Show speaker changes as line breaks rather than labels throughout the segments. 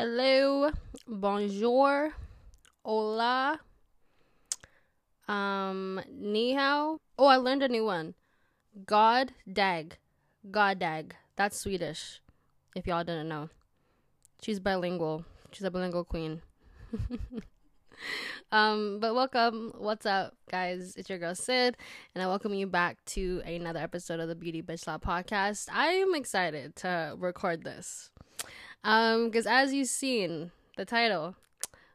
hello, bonjour, hola, um, ni hao. Oh, I learned a new one. God dag. God dag. That's Swedish, if y'all didn't know. She's bilingual. She's a bilingual queen. um, but welcome. What's up, guys? It's your girl Sid, and I welcome you back to another episode of the Beauty Bitchslap podcast. I am excited to record this. Um, because as you've seen the title,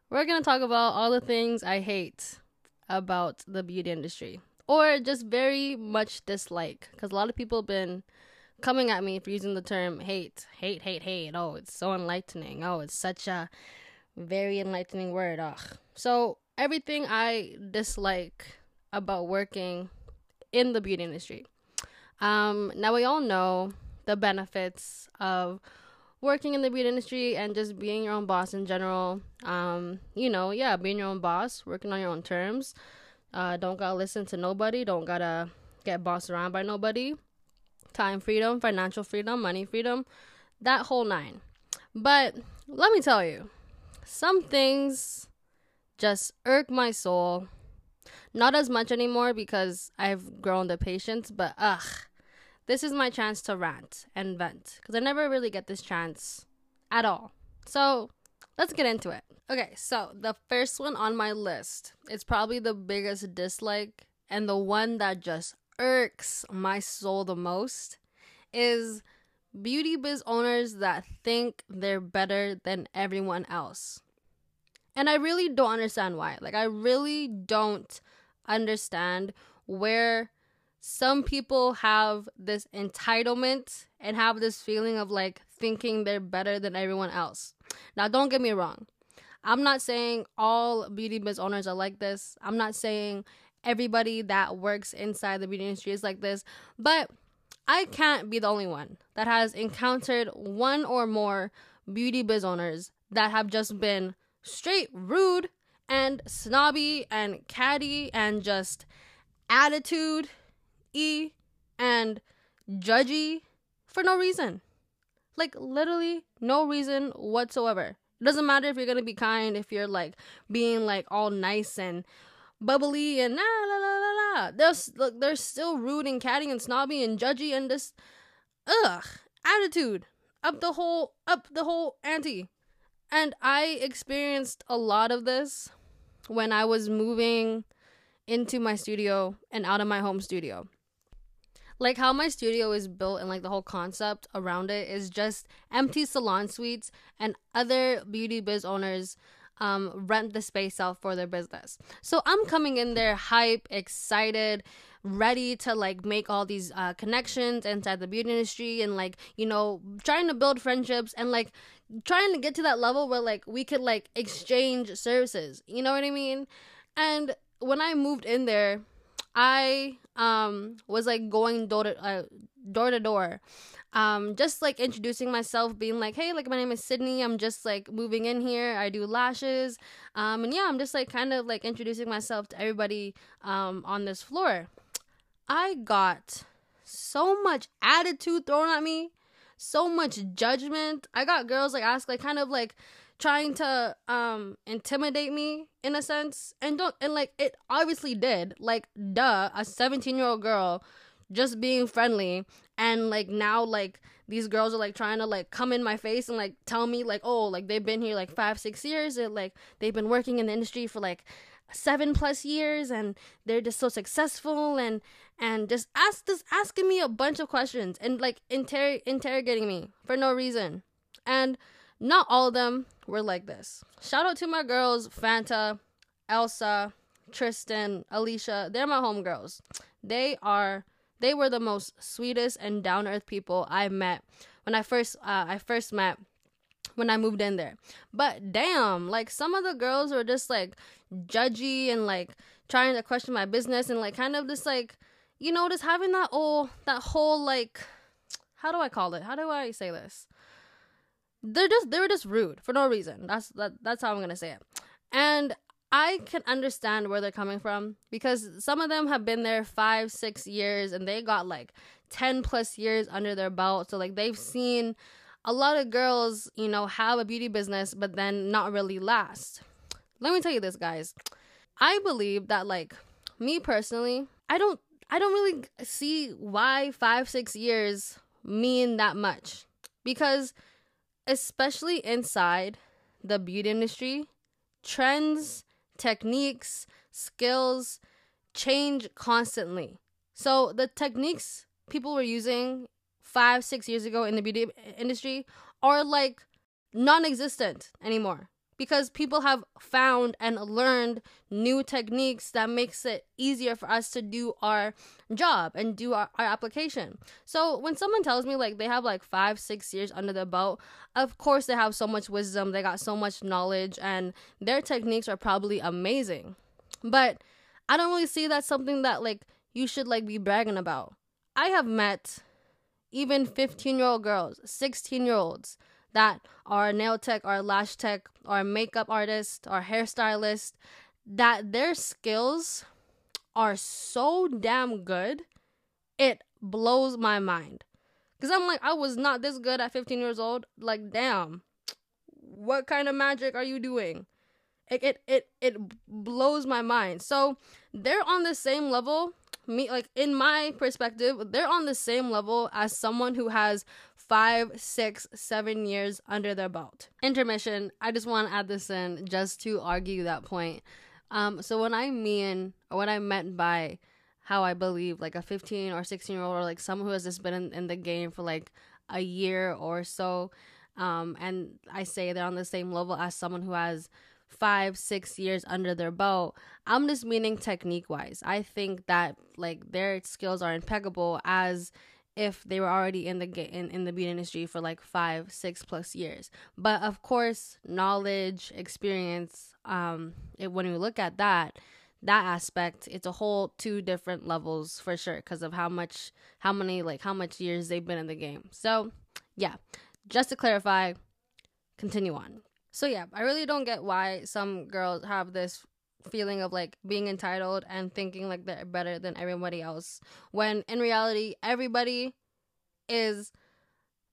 we're gonna talk about all the things I hate about the beauty industry, or just very much dislike. Because a lot of people have been coming at me for using the term hate, hate, hate, hate. Oh, it's so enlightening. Oh, it's such a very enlightening word. Ugh. So everything I dislike about working in the beauty industry. Um, now we all know the benefits of working in the beauty industry and just being your own boss in general. Um, you know, yeah, being your own boss, working on your own terms. Uh, don't gotta listen to nobody. Don't gotta get bossed around by nobody. Time freedom, financial freedom, money freedom, that whole nine. But let me tell you, some things just irk my soul. Not as much anymore because I've grown the patience, but ugh, this is my chance to rant and vent because I never really get this chance at all. So let's get into it. Okay, so the first one on my list, it's probably the biggest dislike and the one that just irks my soul the most is beauty biz owners that think they're better than everyone else. And I really don't understand why. Like, I really don't understand where some people have this entitlement and have this feeling of like thinking they're better than everyone else. Now, don't get me wrong. I'm not saying all beauty biz owners are like this. I'm not saying everybody that works inside the beauty industry is like this, but I can't be the only one that has encountered one or more beauty biz owners that have just been straight rude and snobby and catty and just attitude e and judgy for no reason. Like literally no reason whatsoever. It doesn't matter if you're gonna be kind, if you're like being like all nice and bubbly and la la la la la. There's look, they're still rude and catty and snobby and judgy and just ugh attitude up the whole up the whole ante. And I experienced a lot of this when I was moving into my studio and out of my home studio. Like how my studio is built and like the whole concept around it is just empty salon suites and other beauty biz owners um, rent the space out for their business. So I'm coming in there hype, excited, ready to like make all these uh, connections inside the beauty industry and like, you know, trying to build friendships and like trying to get to that level where like we could like exchange services. You know what I mean? And when I moved in there, I um was like going door to uh, door to door. Um just like introducing myself being like hey like my name is sydney. I'm just like moving in here. I do lashes. Um and yeah i'm just like kind of like introducing myself to everybody um on this floor. I got so much attitude thrown at me so much judgment. I got girls like ask like kind of like trying to um intimidate me in a sense. And don't and like it obviously did. Like duh a 17 year old girl just being friendly. And like now like these girls are like trying to like come in my face and like tell me like oh like they've been here like five six years. And like they've been working in the industry for like seven plus years and they're just so successful and and just ask just asking me a bunch of questions and like inter- interrogating me for no reason. And not all of them were like this shout out to my girls fanta elsa tristan alicia they're my homegirls they are they were the most sweetest and down earth people I met when I first uh, I first met when I moved in there. But damn, like some of the girls were just like judgy and like trying to question my business and like kind of just like you know just having that whole that whole like how do I call it? How do I say this? They're just they were just rude for no reason. That's that that's how I'm gonna say it. And I can understand where they're coming from because some of them have been there five, six years and they got like 10 plus years under their belt. So, like, they've seen a lot of girls, you know, have a beauty business, but then not really last. Let me tell you this, guys. I believe that, like, me personally, I don't, I don't really see why five, six years mean that much because, especially inside the beauty industry, trends, techniques, skills change constantly. So the techniques people were using five, six years ago in the beauty industry are like non existent anymore because people have found and learned new techniques that makes it easier for us to do our job and do our, our, application. So when someone tells me like they have like five six years under their belt of course they have so much wisdom they got so much knowledge and their techniques are probably amazing. But i don't really see that something that like you should like be bragging about. I have met even 15 year old girls 16 year olds that are nail tech or lash tech or makeup artist or hairstylist that their skills are so damn good it blows my mind. Because i'm like i was not this good at 15 years old. Like damn what kind of magic are you doing? It it it, it blows my mind. So they're on the same level me like in my perspective they're on the same level as someone who has five, six, seven years under their belt. Intermission. I just want to add this in just to argue that point. Um, so when I mean, or what I meant by how I believe like a 15 or 16 year old or like someone who has just been in, in the game for like a year or so, um, and I say they're on the same level as someone who has five, six years under their belt. I'm just meaning technique wise. I think that like their skills are impeccable as if they were already in the in, in the beauty industry for like five six plus years. But of course knowledge experience um it, when you look at that that aspect it's a whole two different levels for sure because of how much how many like how much years they've been in the game. So yeah just to clarify continue on. So yeah i really don't get why some girls have this feeling of like being entitled and thinking like they're better than everybody else when in reality everybody is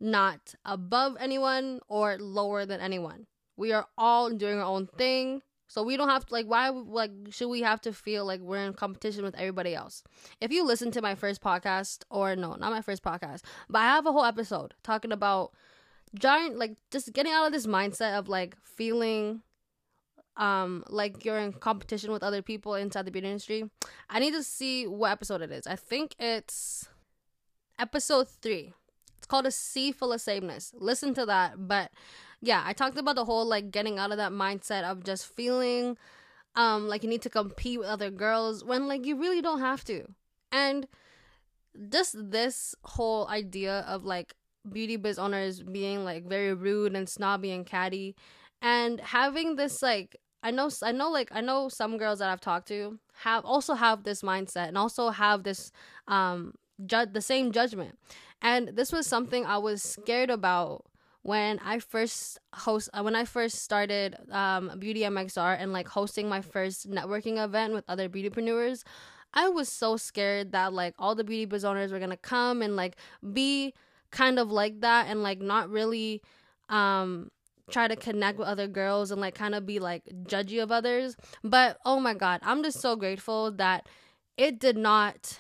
not above anyone or lower than anyone. We are all doing our own thing so we don't have to like why like should we have to feel like we're in competition with everybody else? If you listen to my first podcast or no not my first podcast but i have a whole episode talking about giant like just getting out of this mindset of like feeling um like you're in competition with other people inside the beauty industry. I need to see what episode it is. I think it's episode three. It's called a sea full of sameness. Listen to that. But yeah i talked about the whole like getting out of that mindset of just feeling um like you need to compete with other girls when like you really don't have to. And just this whole idea of like beauty biz owners being like very rude and snobby and catty and having this like I know I know like I know some girls that I've talked to have also have this mindset and also have this um ju- the same judgment. And this was something I was scared about when I first host uh, when I first started um Beauty MXR and like hosting my first networking event with other beautypreneurs. I was so scared that like all the beauty biz owners were gonna come and like be kind of like that and like not really um try to connect with other girls and like kind of be like judgy of others. But oh my god, I'm just so grateful that it did not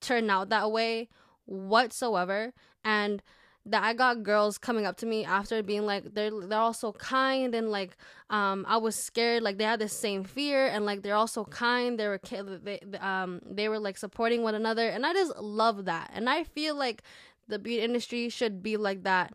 turn out that way whatsoever. And that I got girls coming up to me after being like they're they're all so kind and like um I was scared like they had the same fear and like they're all so kind. They were they, um they were like supporting one another. And I just love that. And I feel like the beauty industry should be like that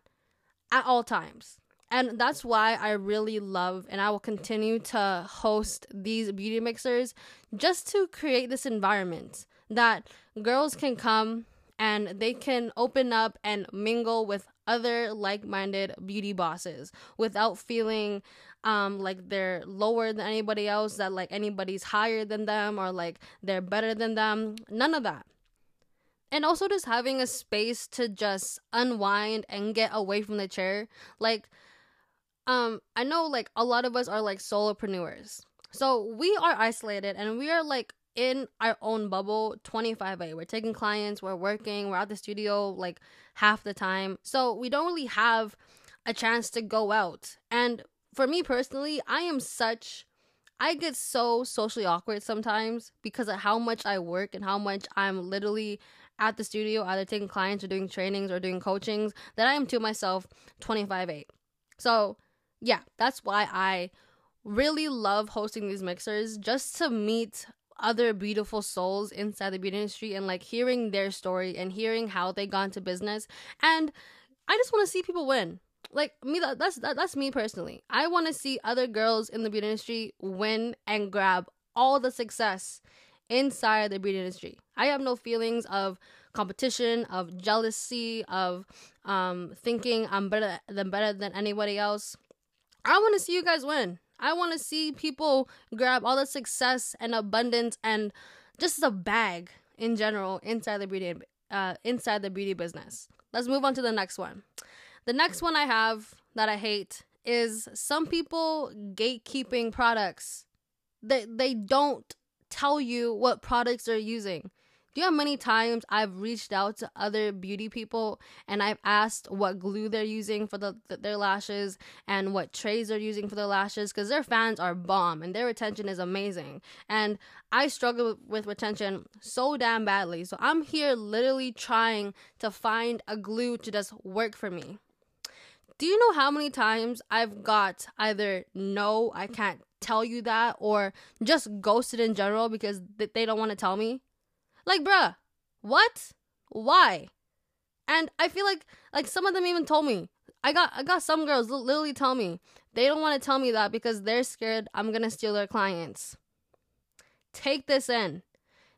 at all times and that's why I really love and I will continue to host these beauty mixers just to create this environment that girls can come and they can open up and mingle with other like-minded beauty bosses without feeling um like they're lower than anybody else that like anybody's higher than them or like they're better than them. None of that. And also just having a space to just unwind and get away from the chair. Like um i know like a lot of us are like solopreneurs so we are isolated and we are like in our own bubble 25A. We're taking clients, we're working, we're at the studio like half the time. So we don't really have a chance to go out. And for me personally, I am such I get so socially awkward sometimes because of how much I work and how much I'm literally at the studio, either taking clients or doing trainings or doing coachings, that I am to myself 25 8. So, yeah, that's why I really love hosting these mixers just to meet other beautiful souls inside the beauty industry and like hearing their story and hearing how they got into business. And I just want to see people win. Like me that, that's that, that's me personally. I want to see other girls in the beauty industry win and grab all the success inside the beauty industry. I have no feelings of competition of jealousy of um thinking i'm better than better than anybody else i want to see you guys win i want to see people grab all the success and abundance and just the bag in general inside the beauty uh inside the beauty business let's move on to the next one the next one I have that I hate is some people gatekeeping products. They they don't tell you what products they're using. Do you know how many times I've reached out to other beauty people and I've asked what glue they're using for the, the their lashes and what trays they're using for their lashes because their fans are bomb and their retention is amazing. And I struggle with retention so damn badly. So I'm here literally trying to find a glue to just work for me. Do you know how many times I've got either no, I can't tell you that, or just ghosted in general because th- they don't want to tell me? Like, bruh, what? Why? And I feel like like some of them even told me. I got I got some girls literally tell me they don't want to tell me that because they're scared I'm gonna steal their clients. Take this in.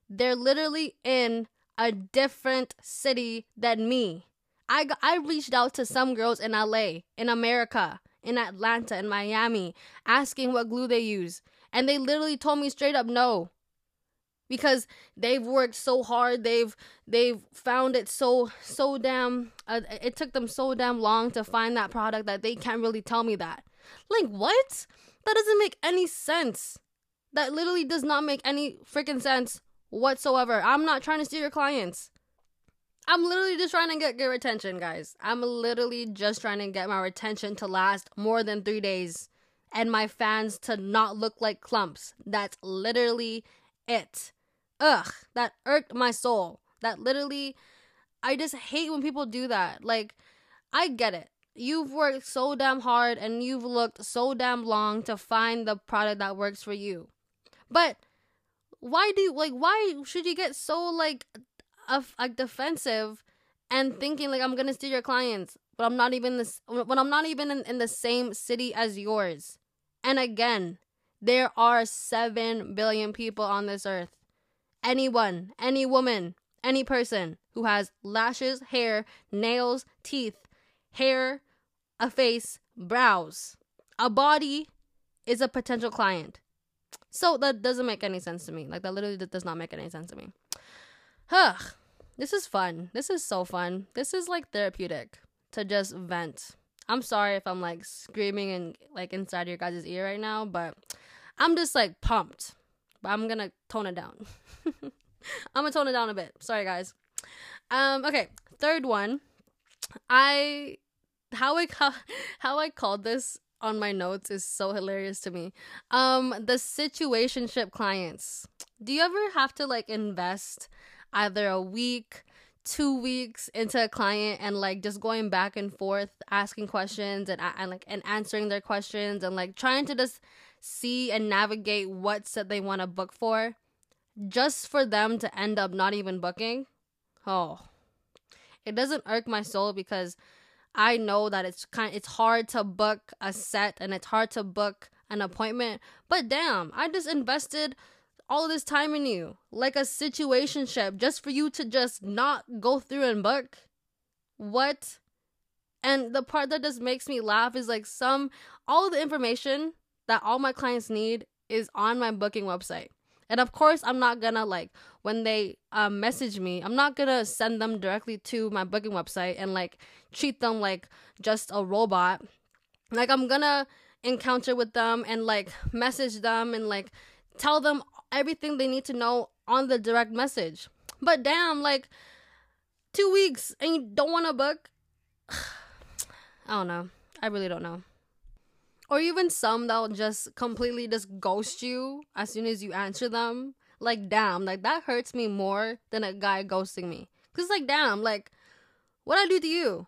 They're literally in a different city than me. I got, I reached out to some girls in LA, in America, in Atlanta, in Miami, asking what glue they use, and they literally told me straight up no. Because they've worked so hard, they've they've found it so so damn. Uh, it took them so damn long to find that product that they can't really tell me that. Like what? That doesn't make any sense. That literally does not make any freaking sense whatsoever. I'm not trying to steal your clients. I'm literally just trying to get good retention, guys. I'm literally just trying to get my retention to last more than three days and my fans to not look like clumps. That's literally it. Ugh, that irked my soul. That literally, I just hate when people do that. Like, I get it. You've worked so damn hard and you've looked so damn long to find the product that works for you. But why do you, like why should you get so like of like defensive and thinking like I'm gonna steal your clients, but I'm not even this when I'm not even in, in the same city as yours. And again, there are seven billion people on this earth. Anyone, any woman, any person who has lashes, hair, nails, teeth, hair, a face, brows, a body is a potential client. So that doesn't make any sense to me. Like that literally does not make any sense to me. Ugh. This is fun. This is so fun. This is like therapeutic to just vent. I'm sorry if I'm like screaming and like inside your guys' ear right now, but I'm just like pumped. But I'm gonna tone it down. I'm gonna tone it down a bit. Sorry guys. Um okay, third one. I how I how, I called this on my notes is so hilarious to me. Um the situationship clients. Do you ever have to like invest either a week, two weeks into a client and like just going back and forth asking questions and, and like and answering their questions and like trying to just see and navigate what set they want to book for just for them to end up not even booking oh it doesn't irk my soul because i know that it's kind it's hard to book a set and it's hard to book an appointment but damn i just invested all this time in you, like a situationship, just for you to just not go through and book. What? And the part that just makes me laugh is like some all the information that all my clients need is on my booking website. And of course, I'm not gonna like when they um, message me, I'm not gonna send them directly to my booking website and like treat them like just a robot. Like I'm gonna encounter with them and like message them and like tell them everything they need to know on the direct message. But damn, like two weeks and you don't want to book? I don't know. I really don't know. Or even some that'll just completely just ghost you as soon as you answer them. Like, damn, like that hurts me more than a guy ghosting me. Cause like, damn, like, what I do to you?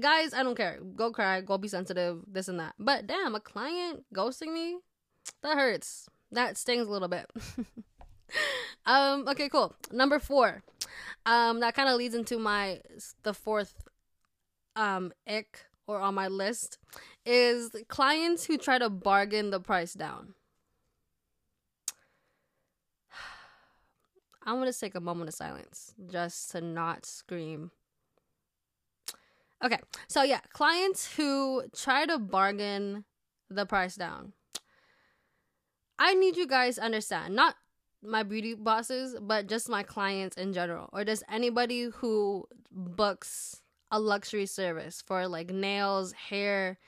Guys, I don't care. Go cry, go be sensitive, this and that. But damn, a client ghosting me? That hurts. That stings a little bit. um, okay, cool. Number four. Um, that kind of leads into my the fourth um ick or on my list is clients who try to bargain the price down. I'm gonna take a moment of silence just to not scream. Okay, so yeah, clients who try to bargain the price down. I need you guys to understand, not my beauty bosses, but just my clients in general, or just anybody who books a luxury service for like nails, hair,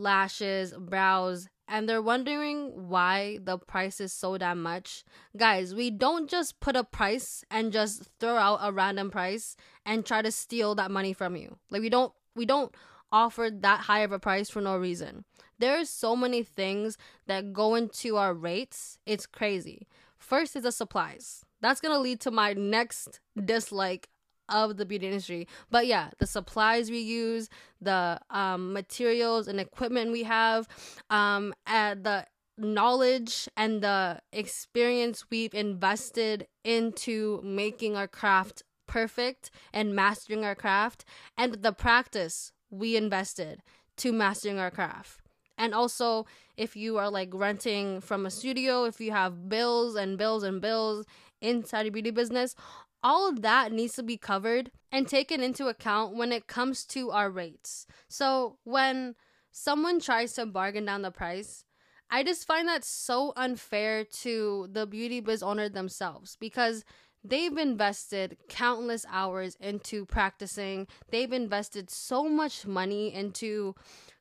lashes, brows, and they're wondering why the price is so damn much. Guys, we don't just put a price and just throw out a random price and try to steal that money from you. Like we don't we don't offer that high of a price for no reason. There's so many things that go into our rates. It's crazy. First is the supplies. That's going to lead to my next dislike of the beauty industry. But yeah, the supplies we use, the um, materials and equipment we have, um, and the knowledge and the experience we've invested into making our craft perfect and mastering our craft, and the practice we invested to mastering our craft. And also, if you are like renting from a studio, if you have bills and bills and bills inside a beauty business, all of that needs to be covered and taken into account when it comes to our rates. So when someone tries to bargain down the price, I just find that so unfair to the beauty biz owner themselves because they've invested countless hours into practicing. They've invested so much money into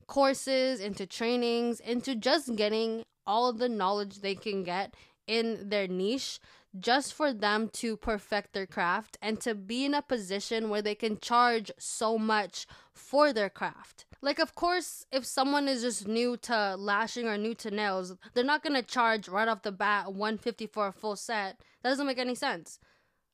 courses, into trainings, into just getting all the knowledge they can get in their niche just for them to perfect their craft and to be in a position where they can charge so much for their craft. Like, of course, if someone is just new to lashing or new to nails, they're not gonna charge right off the bat 150 for a full set. That doesn't make any sense.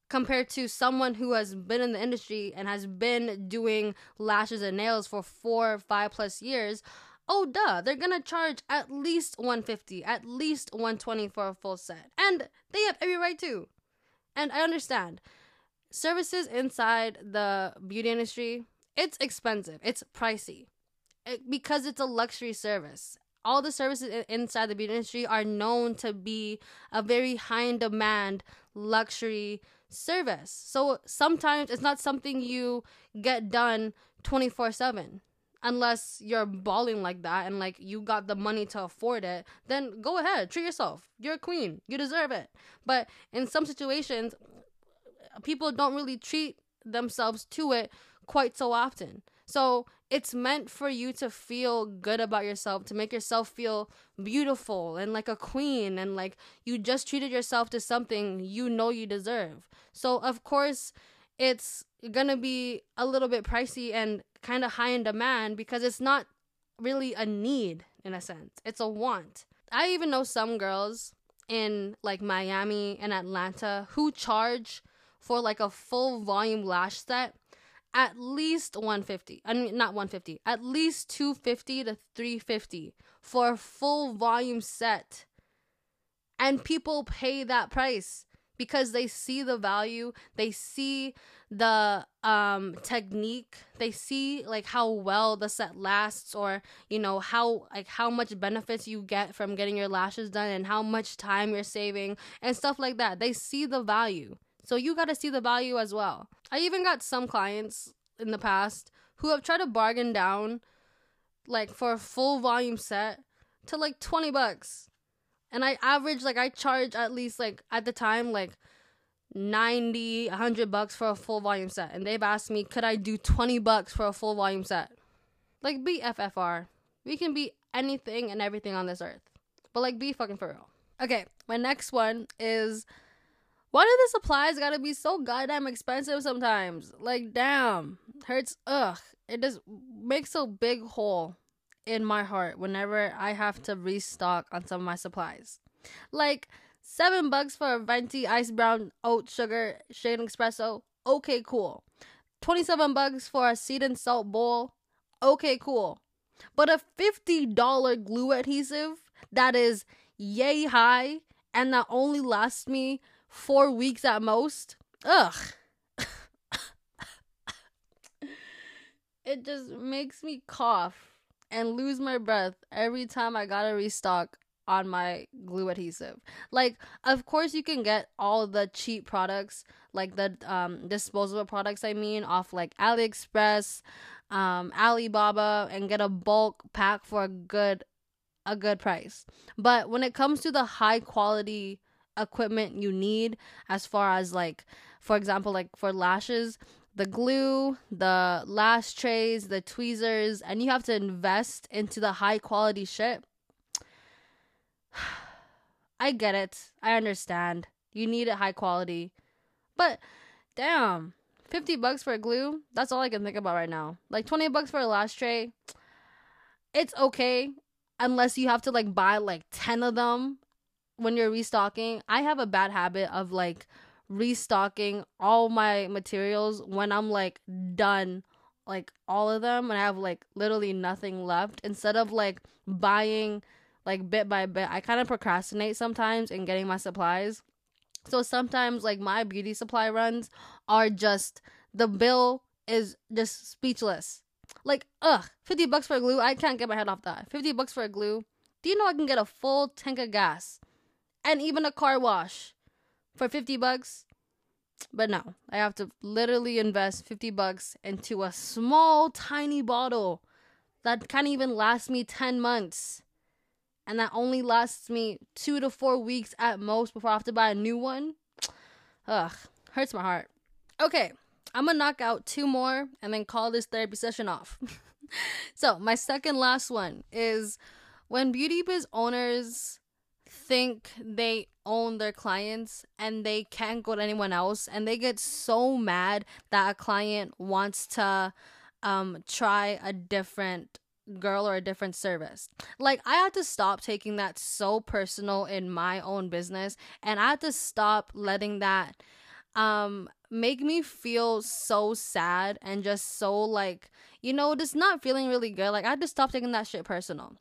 Compared to someone who has been in the industry and has been doing lashes and nails for four, five plus years, oh duh they're gonna charge at least 150 at least 120 for a full set. And they have every right to. And i understand. Services inside the beauty industry it's expensive. It's pricey. It, because it's a luxury service. All the services inside the beauty industry are known to be a very high in demand luxury service. So sometimes it's not something you get done 24 7 unless you're balling like that and like you got the money to afford it, then go ahead, treat yourself. You're a queen. You deserve it. But in some situations, people don't really treat themselves to it quite so often. So it's meant for you to feel good about yourself, to make yourself feel beautiful and like a queen, and like you just treated yourself to something you know you deserve. So, of course, it's gonna be a little bit pricey and kind of high in demand because it's not really a need in a sense. It's a want. I even know some girls in like Miami and Atlanta who charge for like a full volume lash set at least 150. I mean not 150. At least 250 to 350 for a full volume set. And people pay that price because they see the value, they see the um technique, they see like how well the set lasts or you know how like how much benefits you get from getting your lashes done and how much time you're saving and stuff like that. They see the value. So you got to see the value as well. I even got some clients in the past who have tried to bargain down like for a full volume set to like 20 bucks and I average like I charge at least like at the time like 90 100 bucks for a full volume set. And they've asked me could I do 20 bucks for a full volume set? Like be FFR we can be anything and everything on this earth. But like be fucking for real. Okay my next one is Why do the supplies gotta be so goddamn expensive sometimes? Like, damn, hurts. Ugh, it just makes a big hole in my heart whenever I have to restock on some of my supplies. Like seven bucks for a venti ice brown oat sugar shade espresso. Okay, cool. Twenty seven bucks for a seed and salt bowl. Okay, cool. But a fifty dollar glue adhesive that is yay high and that only lasts me four weeks at most. Ugh. it just makes me cough and lose my breath every time I gotta restock on my glue adhesive. Like, of course, you can get all the cheap products, like the um, disposable products, I mean, off like AliExpress, um, Alibaba, and get a bulk pack for a good a good price. But when it comes to the high quality equipment you need as far as like for example like for lashes the glue the lash trays the tweezers and you have to invest into the high quality shit. I get it. I understand. You need it high quality. But damn 50 bucks for glue? That's all i can think about right now. Like 20 bucks for a lash tray? It's okay unless you have to like buy like 10 of them when you're restocking, I have a bad habit of like restocking all my materials when I'm like done like all of them and I have like literally nothing left instead of like buying like bit by bit. I kind of procrastinate sometimes in getting my supplies. So sometimes like my beauty supply runs are just the bill is just speechless. Like, ugh, 50 bucks for glue. I can't get my head off that. 50 bucks for a glue. Do you know I can get a full tank of gas and even a car wash for 50 bucks. But no, I have to literally invest 50 bucks into a small, tiny bottle that can't even last me 10 months. And that only lasts me two to four weeks at most before I have to buy a new one. Ugh, hurts my heart. Okay, I'm gonna knock out two more and then call this therapy session off. so, my second last one is when beauty biz owners think they own their clients and they can't go to anyone else and they get so mad that a client wants to um try a different girl or a different service. Like I had to stop taking that so personal in my own business and I had to stop letting that um make me feel so sad and just so like you know just not feeling really good. Like I had to stop taking that shit personal.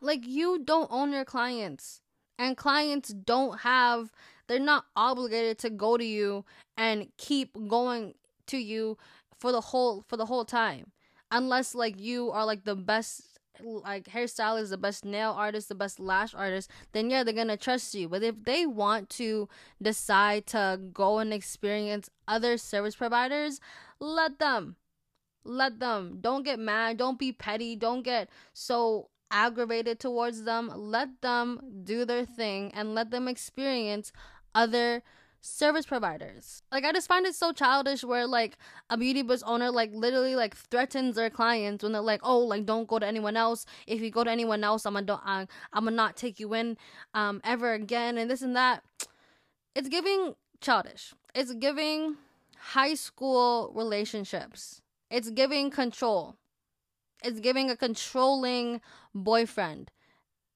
Like you don't own your clients. And clients don't have they're not obligated to go to you and keep going to you for the whole for the whole time. Unless like you are like the best like hairstylist, the best nail artist, the best lash artist, then yeah, they're gonna trust you. But if they want to decide to go and experience other service providers, let them. Let them. Don't get mad. Don't be petty. Don't get so aggravated towards them, let them do their thing and let them experience other service providers. Like I just find it so childish where like a beauty biz owner like literally like threatens their clients when they're like, "Oh, like don't go to anyone else. If you go to anyone else, I'm gonna don't, I'm, I'm gonna not take you in um ever again and this and that." It's giving childish. It's giving high school relationships. It's giving control. It's giving a controlling boyfriend.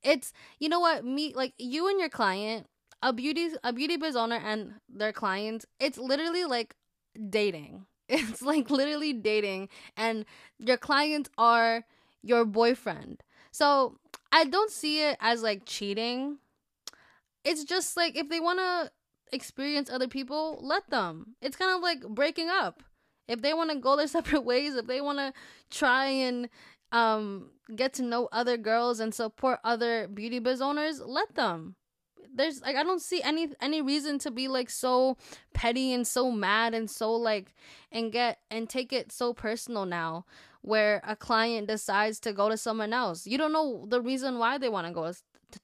It's you know what me like you and your client, a beauty a beauty biz owner and their clients. It's literally like dating. It's like literally dating, and your clients are your boyfriend. So I don't see it as like cheating. It's just like if they want to experience other people, let them. It's kind of like breaking up. If they want to go their separate ways, if they want to try and um get to know other girls and support other beauty biz owners, let them. There's like I don't see any any reason to be like so petty and so mad and so like and get and take it so personal now where a client decides to go to someone else. You don't know the reason why they want to go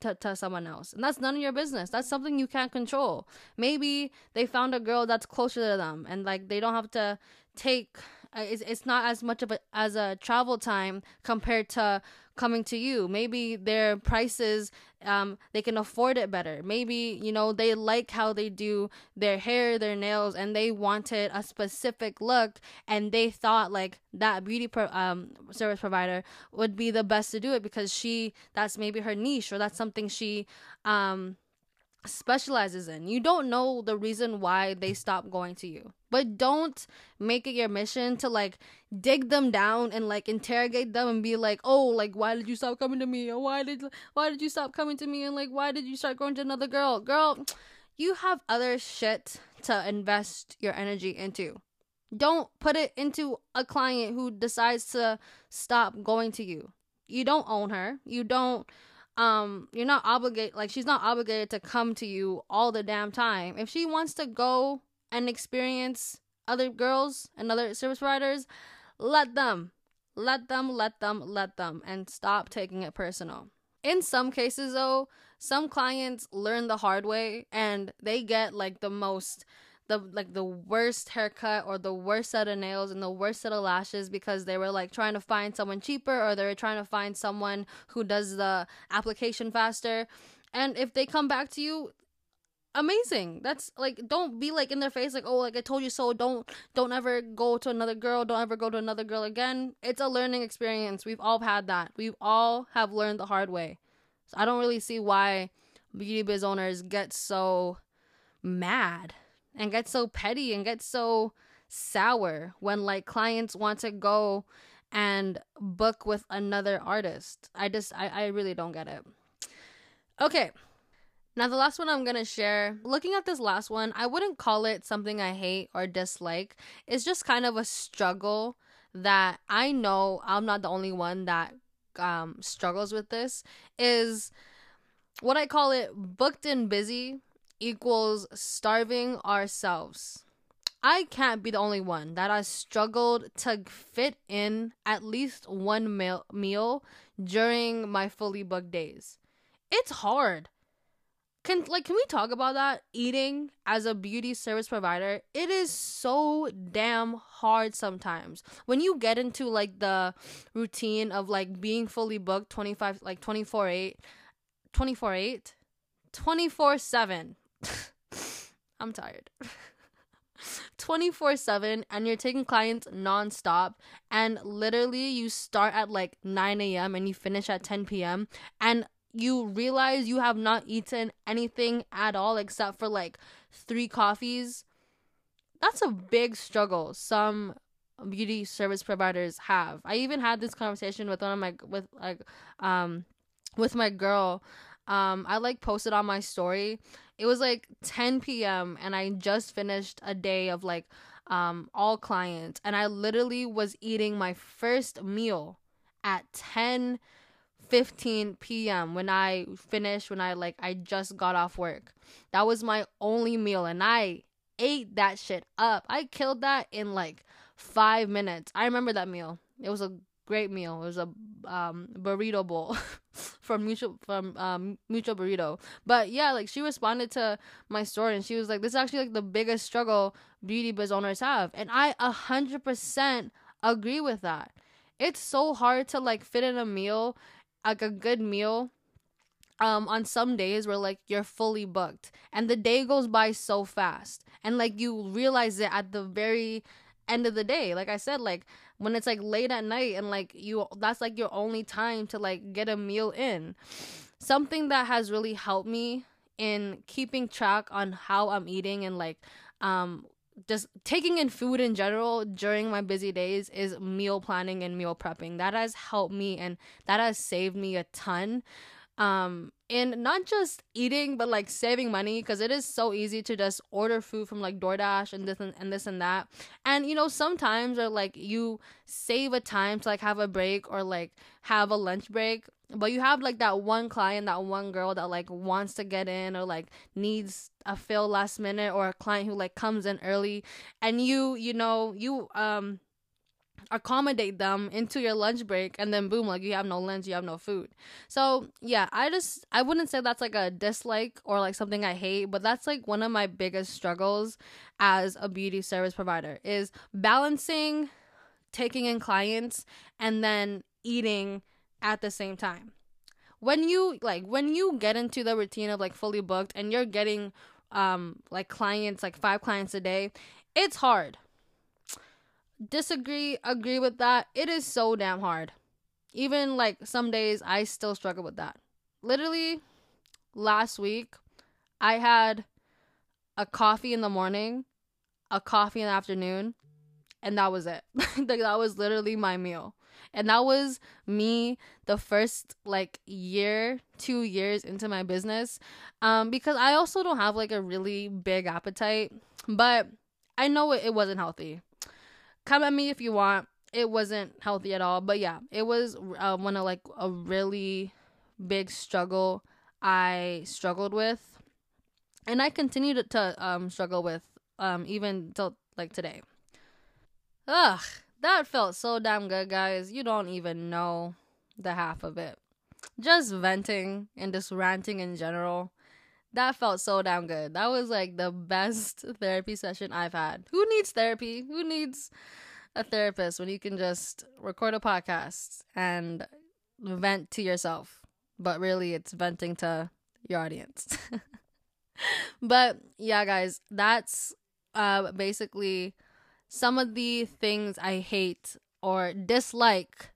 to, to someone else. And that's none of your business. That's something you can't control. Maybe they found a girl that's closer to them and like they don't have to take uh, it's, it's not as much of a as a travel time compared to coming to you. Maybe their prices, um, they can afford it better. Maybe, you know, they like how they do their hair, their nails, and they wanted a specific look and they thought like that beauty pro- um, service provider would be the best to do it because she, that's maybe her niche or that's something she, um, specializes in. You don't know the reason why they stop going to you. But don't make it your mission to like dig them down and like interrogate them and be like, "Oh, like why did you stop coming to me? Or why did why did you stop coming to me? And like why did you start going to another girl?" Girl, you have other shit to invest your energy into. Don't put it into a client who decides to stop going to you. You don't own her. You don't um you're not obligated like she's not obligated to come to you all the damn time. If she wants to go and experience other girls and other service providers let them. Let them let them let them and stop taking it personal. In some cases though some clients learn the hard way and they get like the most the like the worst haircut or the worst set of nails and the worst set of lashes because they were like trying to find someone cheaper or they were trying to find someone who does the application faster. And if they come back to you, amazing. That's like don't be like in their face like, "Oh, like I told you so. Don't don't ever go to another girl. Don't ever go to another girl again." It's a learning experience. We've all had that. We all have learned the hard way. So I don't really see why beauty biz owners get so mad and get so petty and get so sour when like clients want to go and book with another artist. I just I, I really don't get it. Okay. Now the last one I'm gonna share, looking at this last one, I wouldn't call it something I hate or dislike. It's just kind of a struggle that I know I'm not the only one that um struggles with this is what I call it booked and busy equals starving ourselves. I can't be the only one that has struggled to fit in at least one meal, during my fully booked days. It's hard. Can like can we talk about that? Eating as a beauty service provider, it is so damn hard sometimes. When you get into like the routine of like being fully booked 25 like 24/8 24/8 24/7 I'm tired. 24 7 and you're taking clients nonstop and literally you start at like 9 a.m. and you finish at 10 p.m. and you realize you have not eaten anything at all except for like three coffees. That's a big struggle some beauty service providers have. I even had this conversation with one of my with like um with my girl um I like posted on my story it was like 10 p.m. and I just finished a day of like um all clients and I literally was eating my first meal at 10 15 p.m. when I finished when I like I just got off work. That was my only meal and I ate that shit up. I killed that in like 5 minutes. I remember that meal. It was a great meal. It was a um, burrito bowl from Mucho from um, Mucho Burrito. But yeah, like she responded to my story and she was like, "This is actually like the biggest struggle beauty biz owners have," and I a hundred percent agree with that. It's so hard to like fit in a meal, like a good meal. Um, on some days where like you're fully booked and the day goes by so fast and like you realize it at the very end of the day. Like I said, like when it's like late at night and like you that's like your only time to like get a meal in. Something that has really helped me in keeping track on how I'm eating and like um just taking in food in general during my busy days is meal planning and meal prepping. That has helped me and that has saved me a ton um and not just eating but like saving money because it is so easy to just order food from like DoorDash and this and, and this and that. And you know sometimes or like you save a time to like have a break or like have a lunch break but you have like that one client that one girl that like wants to get in or like needs a fill last minute or a client who like comes in early. And you you know you um accommodate them into your lunch break and then boom like you have no lunch you have no food so yeah i just i wouldn't say that's like a dislike or like something i hate but that's like one of my biggest struggles as a beauty service provider is balancing taking in clients and then eating at the same time. When you like when you get into the routine of like fully booked and you're getting um like clients like 5 clients a day, it's hard. Disagree, agree with that. It is so damn hard. Even like some days I still struggle with that. Literally last week I had a coffee in the morning, a coffee in the afternoon, and that was it. like that was literally my meal. And that was me the first like year, 2 years into my business. Um because I also don't have like a really big appetite, but I know it, it wasn't healthy. Come at me if you want. It wasn't healthy at all, but yeah, it was uh, one of like a really big struggle I struggled with and I continue to, to um struggle with um even till like today. Ugh, that felt so damn good, guys. You don't even know the half of it. Just venting and just ranting in general. That felt so damn good. That was like the best therapy session I've had. Who needs therapy? Who needs a therapist when you can just record a podcast and vent to yourself? But really, it's venting to your audience. but yeah, guys, that's uh, basically some of the things I hate or dislike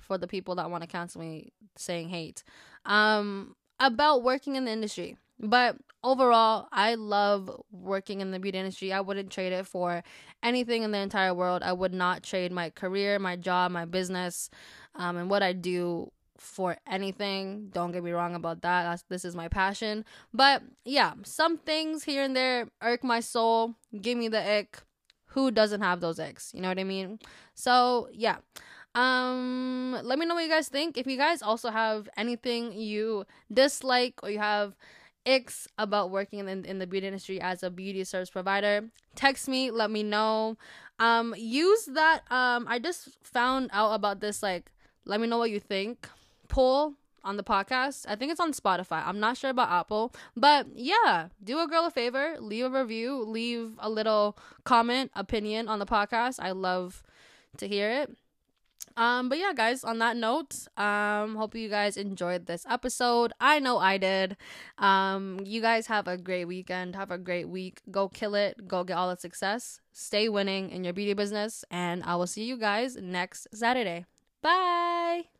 for the people that want to cancel me saying hate um, about working in the industry. But overall, I love working in the beauty industry. I wouldn't trade it for anything in the entire world. I would not trade my career, my job, my business, um, and what I do for anything. Don't get me wrong about that. That's, this is my passion. But yeah, some things here and there irk my soul, give me the ick. Who doesn't have those icks? You know what I mean? So yeah. Um, let me know what you guys think. If you guys also have anything you dislike or you have icks about working in, in the beauty industry as a beauty service provider, text me, let me know. Um, use that. Um, I just found out about this like let me know what you think poll on the podcast. I think it's on Spotify. I'm not sure about Apple. But yeah, do a girl a favor, leave a review, leave a little comment, opinion on the podcast. I love to hear it. Um, but yeah, guys, on that note, um, hope you guys enjoyed this episode. I know I did. Um, you guys have a great weekend. Have a great week. Go kill it. Go get all the success. Stay winning in your beauty business. And I will see you guys next Saturday. Bye.